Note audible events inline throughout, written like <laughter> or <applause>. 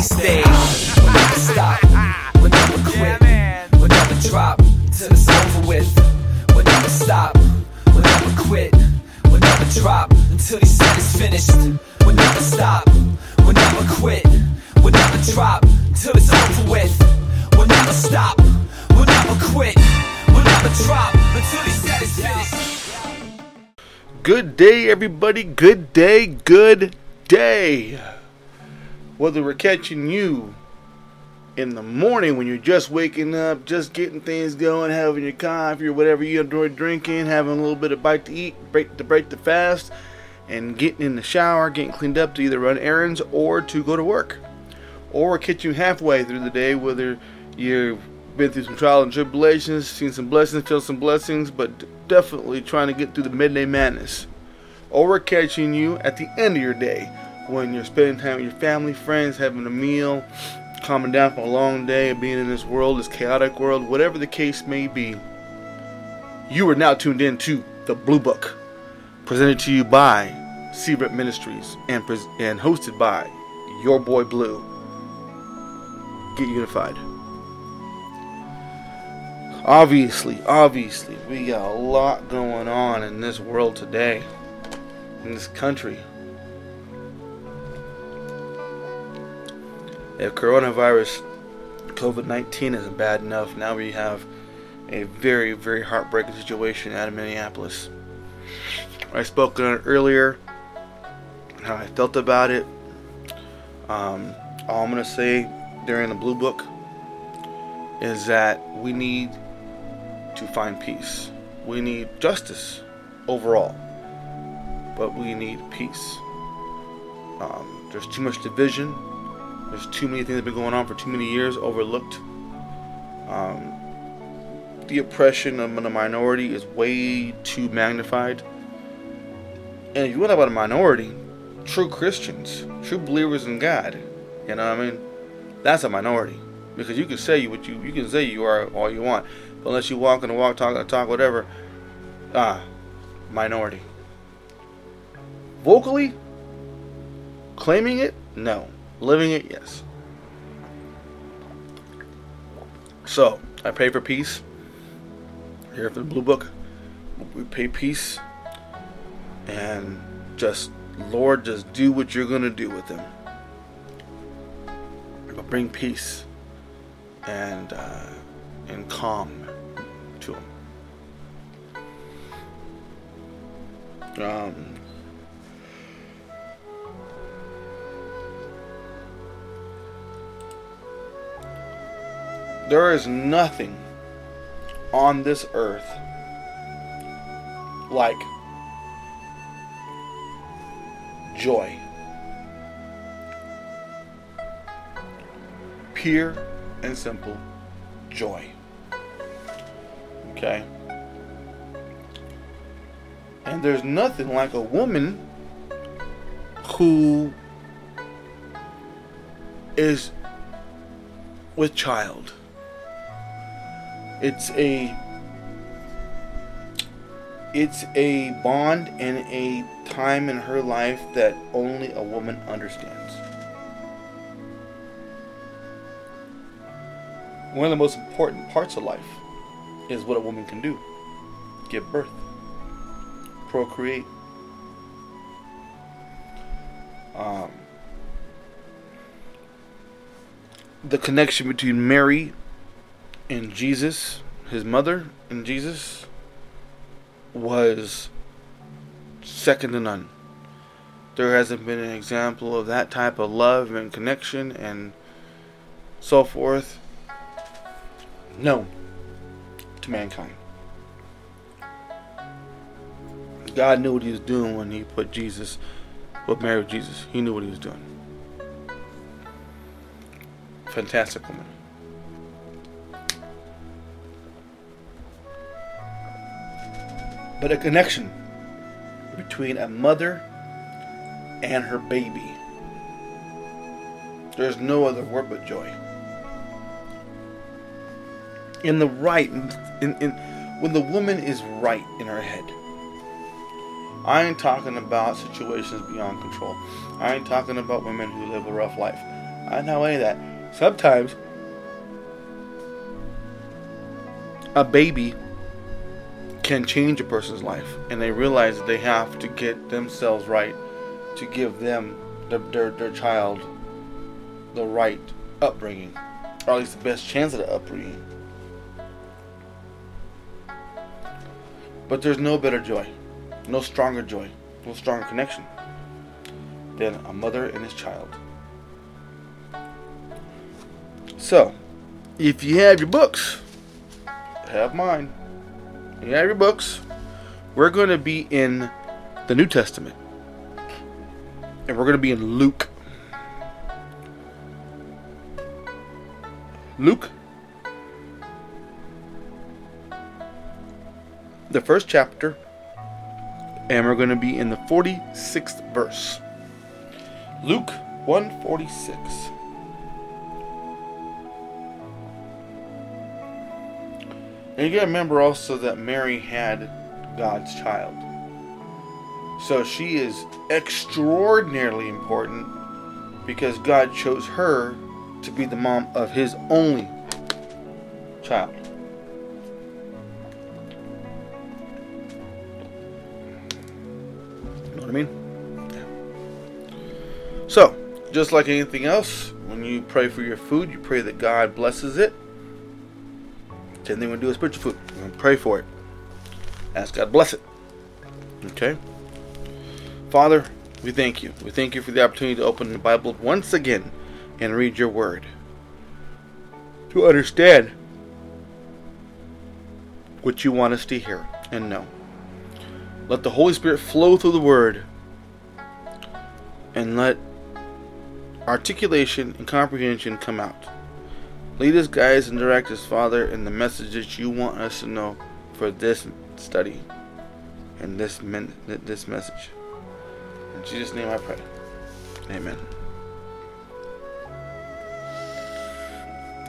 stage. We'll never stop, we'll never quit, we'll never drop till it's over with. We'll never stop, we'll never quit, we'll never drop until it's finished. We'll never stop, we'll never quit, we'll never drop till it's over with. We'll never stop, we'll never quit, we'll never drop until it's finished. Good day, everybody. Good day. Good day. Whether we're catching you in the morning when you're just waking up, just getting things going, having your coffee or whatever you enjoy drinking, having a little bit of bite to eat, break to break the fast, and getting in the shower, getting cleaned up to either run errands or to go to work. Or catching you halfway through the day, whether you've been through some trials and tribulations, seen some blessings, feel some blessings, but definitely trying to get through the midday madness. Or catching you at the end of your day when you're spending time with your family, friends, having a meal, calming down from a long day being in this world, this chaotic world, whatever the case may be. You are now tuned in to the Blue Book, presented to you by Seabrook Ministries and, pres- and hosted by your boy Blue. Get unified. Obviously, obviously, we got a lot going on in this world today, in this country. If coronavirus, COVID 19 isn't bad enough, now we have a very, very heartbreaking situation out of Minneapolis. I spoke on it earlier, how I felt about it. Um, all I'm going to say during the Blue Book is that we need to find peace. We need justice overall, but we need peace. Um, there's too much division. There's too many things that have been going on for too many years, overlooked. Um, the oppression of the minority is way too magnified. And if you want about a minority, true Christians, true believers in God, you know what I mean? That's a minority. Because you can say you what you you can say you are all you want, but unless you walk the walk, talk and talk, whatever, ah, minority. Vocally, claiming it, no. Living it, yes. So, I pray for peace. Here for the Blue Book. We pray peace. And just, Lord, just do what you're going to do with them. But bring peace and, uh, and calm to them. Um, There is nothing on this earth like joy. Pure and simple joy. Okay? And there's nothing like a woman who is with child. It's a it's a bond and a time in her life that only a woman understands. One of the most important parts of life is what a woman can do. Give birth. Procreate. Um, the connection between Mary and Jesus, his mother and Jesus, was second to none. There hasn't been an example of that type of love and connection and so forth known to mankind. God knew what he was doing when he put Jesus, what married Jesus. He knew what he was doing. Fantastic woman. But a connection between a mother and her baby. There's no other word but joy. In the right, in, in, when the woman is right in her head. I ain't talking about situations beyond control. I ain't talking about women who live a rough life. I have any of that. Sometimes a baby can change a person's life, and they realize that they have to get themselves right to give them their, their, their child the right upbringing, or at least the best chance of the upbringing. But there's no better joy, no stronger joy, no stronger connection than a mother and his child. So, if you have your books, have mine. You have your books. We're going to be in the New Testament. And we're going to be in Luke. Luke, the first chapter, and we're going to be in the 46th verse. Luke 146. And you gotta remember also that Mary had God's child. So she is extraordinarily important because God chose her to be the mom of his only child. You know what I mean? So, just like anything else, when you pray for your food, you pray that God blesses it. Same thing when we do with spiritual food. We're going to pray for it. Ask God bless it. Okay? Father, we thank you. We thank you for the opportunity to open the Bible once again and read your word. To understand what you want us to hear and know. Let the Holy Spirit flow through the word and let articulation and comprehension come out. Lead us, guys, and direct us, Father, in the messages you want us to know for this study and this min- this message. In Jesus' name I pray. Amen.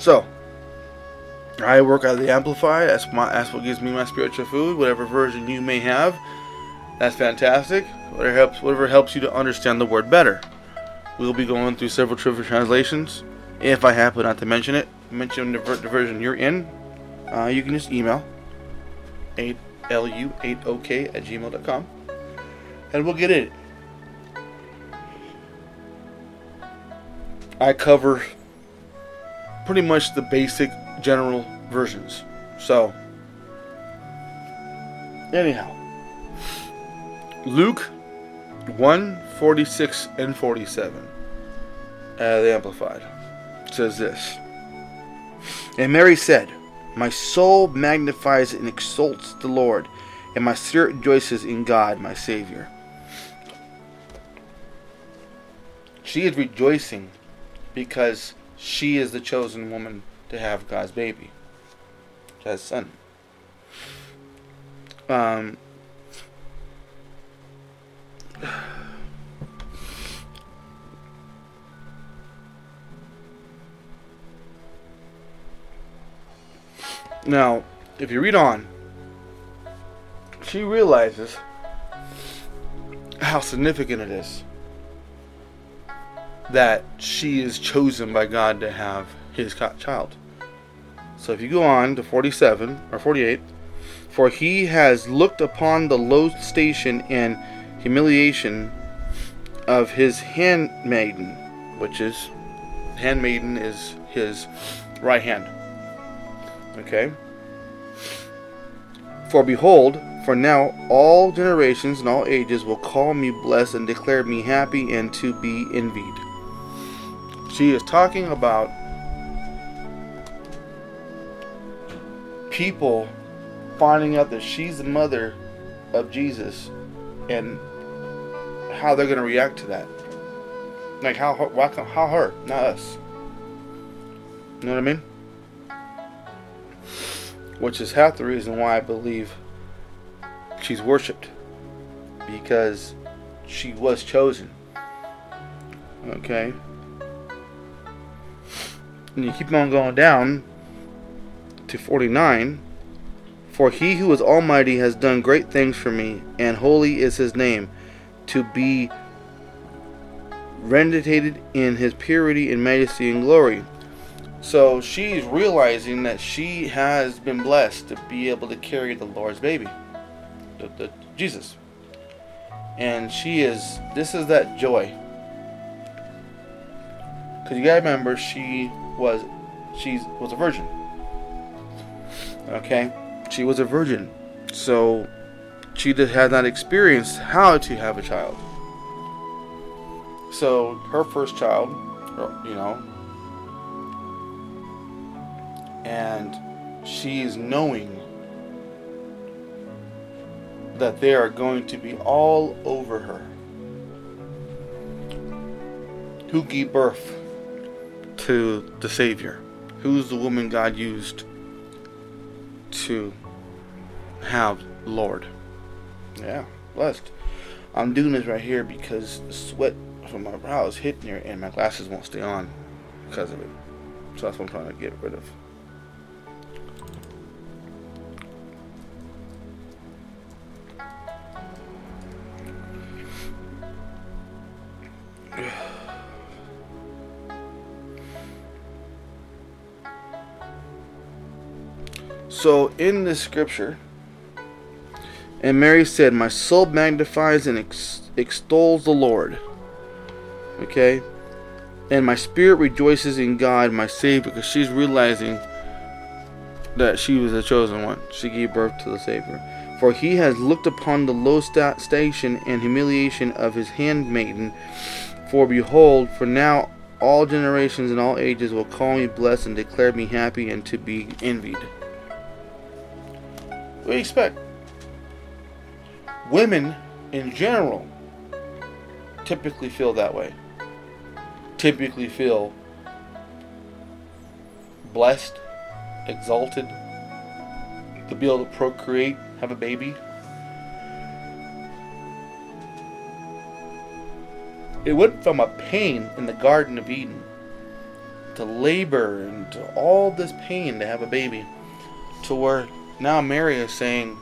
So, I work out of the Amplify. That's, my, that's what gives me my spiritual food. Whatever version you may have, that's fantastic. Whatever helps, whatever helps you to understand the word better. We'll be going through several different translations. If I happen not to mention it, mention the, ver- the version you're in, uh, you can just email 8lu8ok at gmail.com and we'll get it. I cover pretty much the basic general versions. So, anyhow, Luke 1 46 and 47, uh, the Amplified, says this. And Mary said, My soul magnifies and exalts the Lord, and my spirit rejoices in God, my Savior. She is rejoicing because she is the chosen woman to have God's baby, God's son. Um, now, if you read on, she realizes how significant it is that she is chosen by God to have his child. So if you go on to 47 or 48, for he has looked upon the low station and humiliation of his handmaiden, which is handmaiden is his right hand. Okay? For behold, for now all generations and all ages will call me blessed and declare me happy and to be envied. She is talking about people finding out that she's the mother of Jesus and how they're going to react to that. Like how why how her, not us. You know what I mean? Which is half the reason why I believe she's worshipped because she was chosen. Okay? And you keep on going down to 49. For he who is almighty has done great things for me, and holy is his name, to be rendited in his purity and majesty and glory. So she's realizing that she has been blessed to be able to carry the Lord's baby, the, the Jesus. And she is, this is that joy. Because you gotta remember, she was, she was a virgin. Okay? She was a virgin. So she just had not experienced how to have a child. So her first child, you know, and she's knowing that they are going to be all over her. Who gave birth to the Savior? Who's the woman God used to have Lord? Yeah, blessed. I'm doing this right here because sweat from my brow is hitting here and my glasses won't stay on because of it. So that's what I'm trying to get rid of. So in this scripture, and Mary said, My soul magnifies and ex- extols the Lord. Okay? And my spirit rejoices in God, my Savior, because she's realizing that she was the chosen one. She gave birth to the Savior. For he has looked upon the low sta- station and humiliation of his handmaiden. For behold, for now all generations and all ages will call me blessed and declare me happy and to be envied. What do you expect? Women in general typically feel that way. Typically feel blessed, exalted, to be able to procreate, have a baby. It went from a pain in the Garden of Eden to labor and to all this pain to have a baby to where now Mary is saying,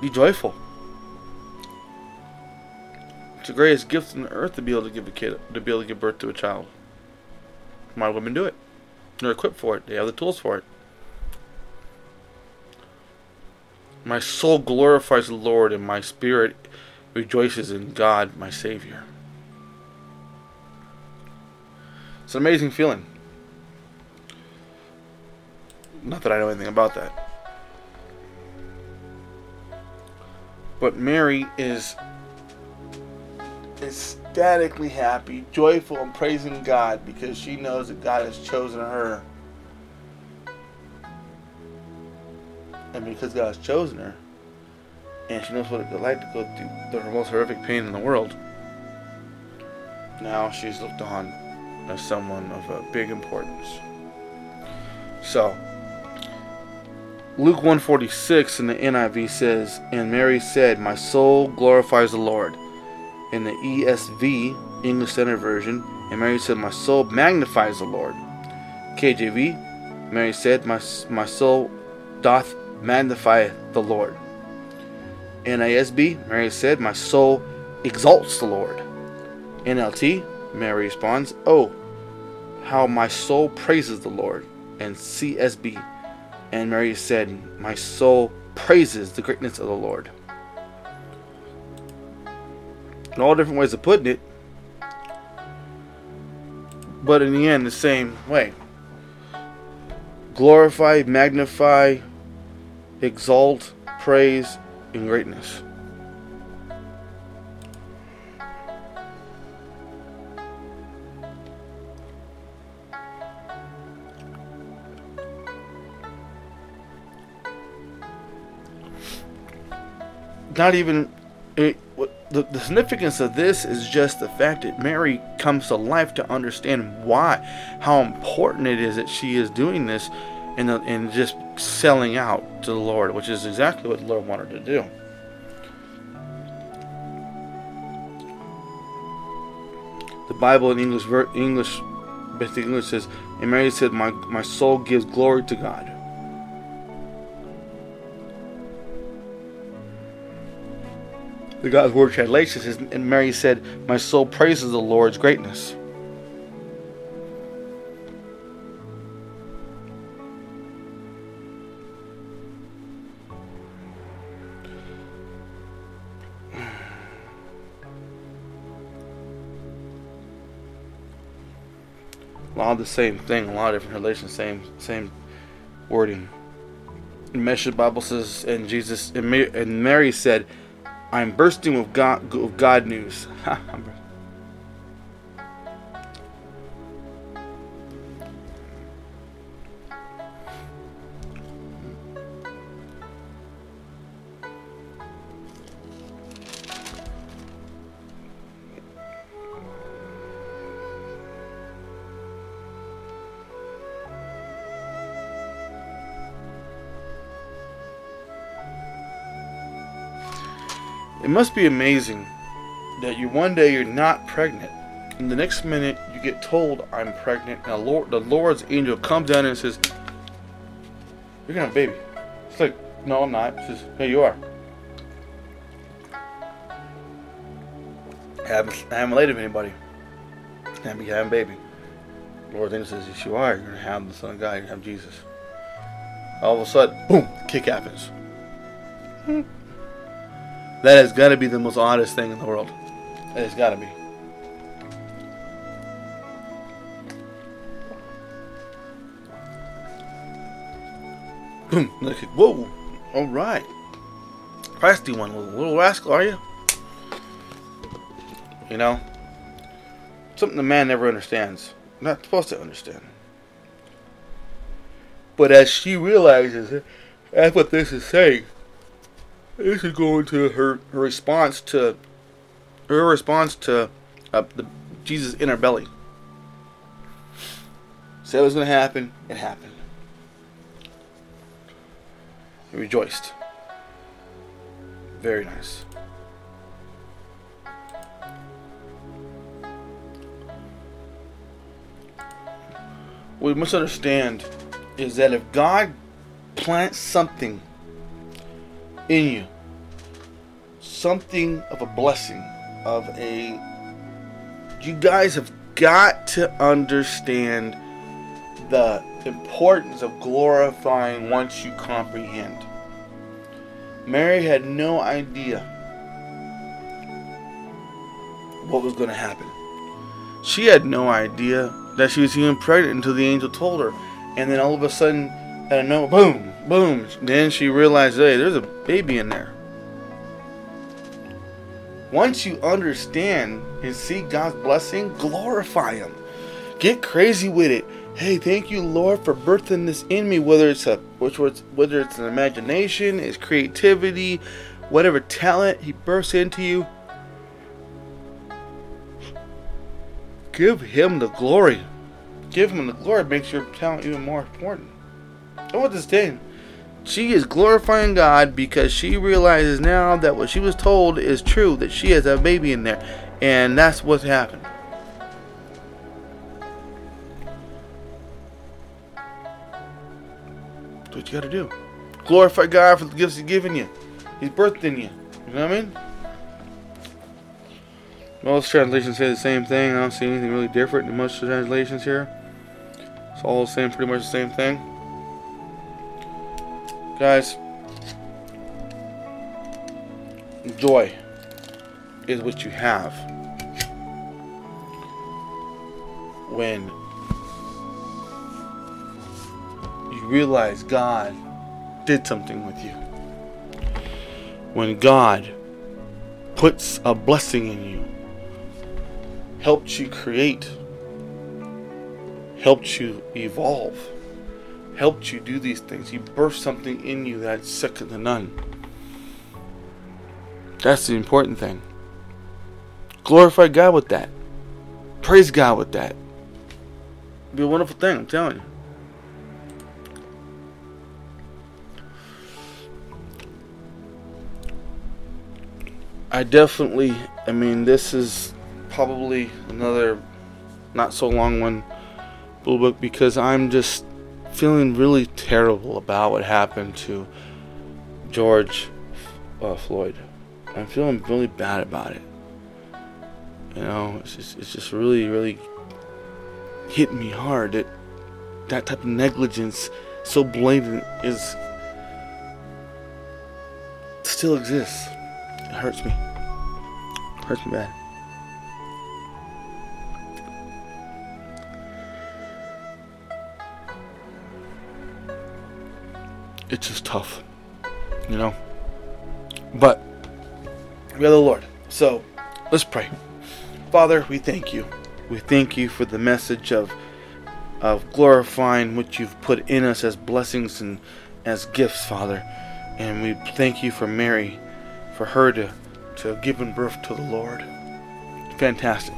Be joyful. It's the greatest gift on the earth to be able to give a kid, to be able to give birth to a child. My women do it? They're equipped for it. They have the tools for it. My soul glorifies the Lord, and my spirit rejoices in God, my Savior. It's an amazing feeling. Not that I know anything about that. But Mary is ecstatically happy, joyful, and praising God because she knows that God has chosen her. And because God has chosen her, and she knows what it's like to go through the most horrific pain in the world, now she's looked on as someone of a big importance. So, Luke 146 in the NIV says, And Mary said, My soul glorifies the Lord. In the ESV, English Standard Version, and Mary said, My soul magnifies the Lord. KJV, Mary said, My, my soul doth magnify the Lord. NASB, Mary said, My soul exalts the Lord. NLT, Mary responds, Oh, how my soul praises the Lord. And CSB, and Mary said, My soul praises the greatness of the Lord. In all different ways of putting it, but in the end, the same way. Glorify, magnify, exalt, praise, and greatness. Not even it, the, the significance of this is just the fact that Mary comes to life to understand why, how important it is that she is doing this and, uh, and just selling out to the Lord, which is exactly what the Lord wanted to do. The Bible in English, English, English says, and Mary said, "My my soul gives glory to God." The God's Word translation says, and Mary said, My soul praises the Lord's greatness. A lot of the same thing, a lot of different relations, same same wording. Message Bible says, and Jesus and Mary, and Mary said, "I'm bursting with God, with God news." <laughs> It must be amazing that you one day you're not pregnant, and the next minute you get told I'm pregnant, and the, Lord, the Lord's angel comes down and says, "You're gonna have a baby." It's like, "No, I'm not." Says, "Hey, you are." I haven't, I haven't laid with anybody. I haven't having a baby. The Lord's angel says, "Yes, you are. You're gonna have the Son of God. You're gonna have Jesus." All of a sudden, boom! Kick happens. That has got to be the most oddest thing in the world. That has got to be. Hmm, Boom. Whoa. All right. Feisty one, little, little rascal, are you? You know? Something the man never understands. Not supposed to understand. But as she realizes, that's what this is saying. This is going to her, her response to her response to uh, the Jesus inner belly. Said it was going to happen. It happened. He rejoiced. Very nice. What we must understand is that if God plants something in you. Something of a blessing, of a. You guys have got to understand the importance of glorifying once you comprehend. Mary had no idea what was going to happen. She had no idea that she was even pregnant until the angel told her. And then all of a sudden, out of nowhere, boom, boom. Then she realized, hey, there's a baby in there. Once you understand and see God's blessing, glorify Him. Get crazy with it. Hey, thank you, Lord, for birthing this in me. Whether it's a which was whether it's an imagination, it's creativity, whatever talent He bursts into you. Give Him the glory. Give Him the glory. It Makes your talent even more important. I want this thing. She is glorifying God because she realizes now that what she was told is true, that she has a baby in there. And that's what's happened. That's what you gotta do. Glorify God for the gifts He's given you. He's birthed in you. You know what I mean? Most translations say the same thing. I don't see anything really different in most translations here. It's all saying pretty much the same thing. Guys, joy is what you have when you realize God did something with you. When God puts a blessing in you, helped you create, helped you evolve helped you do these things. He birthed something in you that's second to none. That's the important thing. Glorify God with that. Praise God with that. It'll be a wonderful thing, I'm telling you. I definitely, I mean, this is probably another not so long one, Blue book because I'm just feeling really terrible about what happened to George uh, Floyd. I'm feeling really bad about it. You know, it's just, it's just really, really hit me hard that that type of negligence, so blatant, is still exists. It hurts me. It hurts me bad. It's just tough, you know. But we are the Lord. So let's pray. Father, we thank you. We thank you for the message of of glorifying what you've put in us as blessings and as gifts, Father. And we thank you for Mary, for her to, to have given birth to the Lord. Fantastic.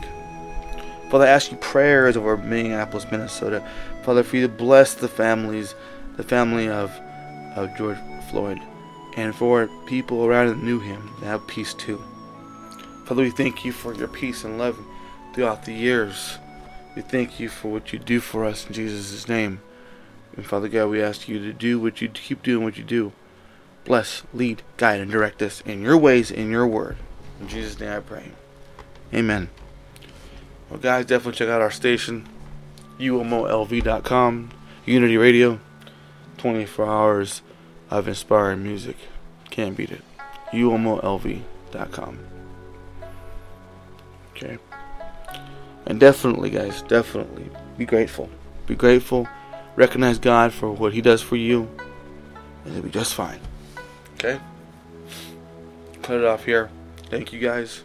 Father, I ask you prayers over Minneapolis, Minnesota. Father, for you to bless the families, the family of, of George Floyd, and for people around that knew him to have peace too. Father, we thank you for your peace and love throughout the years. We thank you for what you do for us in Jesus' name. And Father God, we ask you to do what you keep doing what you do. Bless, lead, guide, and direct us in your ways, in your word. In Jesus' name I pray. Amen. Well, guys, definitely check out our station, umolv.com, Unity Radio, 24 hours of inspiring music. Can't beat it. umolv.com. Okay. And definitely, guys, definitely be grateful. Be grateful. Recognize God for what He does for you, and it'll be just fine. Okay? Cut it off here. Thank you, guys.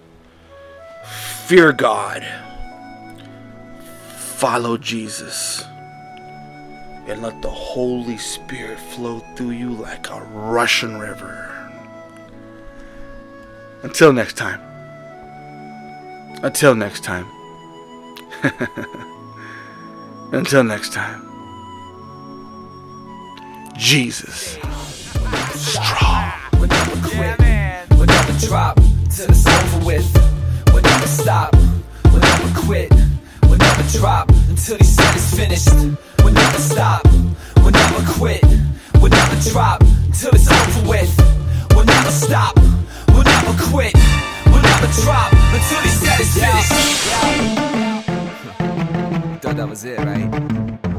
Fear God. Follow Jesus. And let the Holy Spirit flow through you like a rushing river. Until next time. Until next time. <laughs> Until next time. Jesus. Strong. Quit. Drop till it's over with. Stop. Quit. Drop until finished. We'll never stop. We'll never quit. We'll never drop until it's over with. We'll never stop. We'll never quit. We'll never drop until he said it's finished. Thought that was it, right?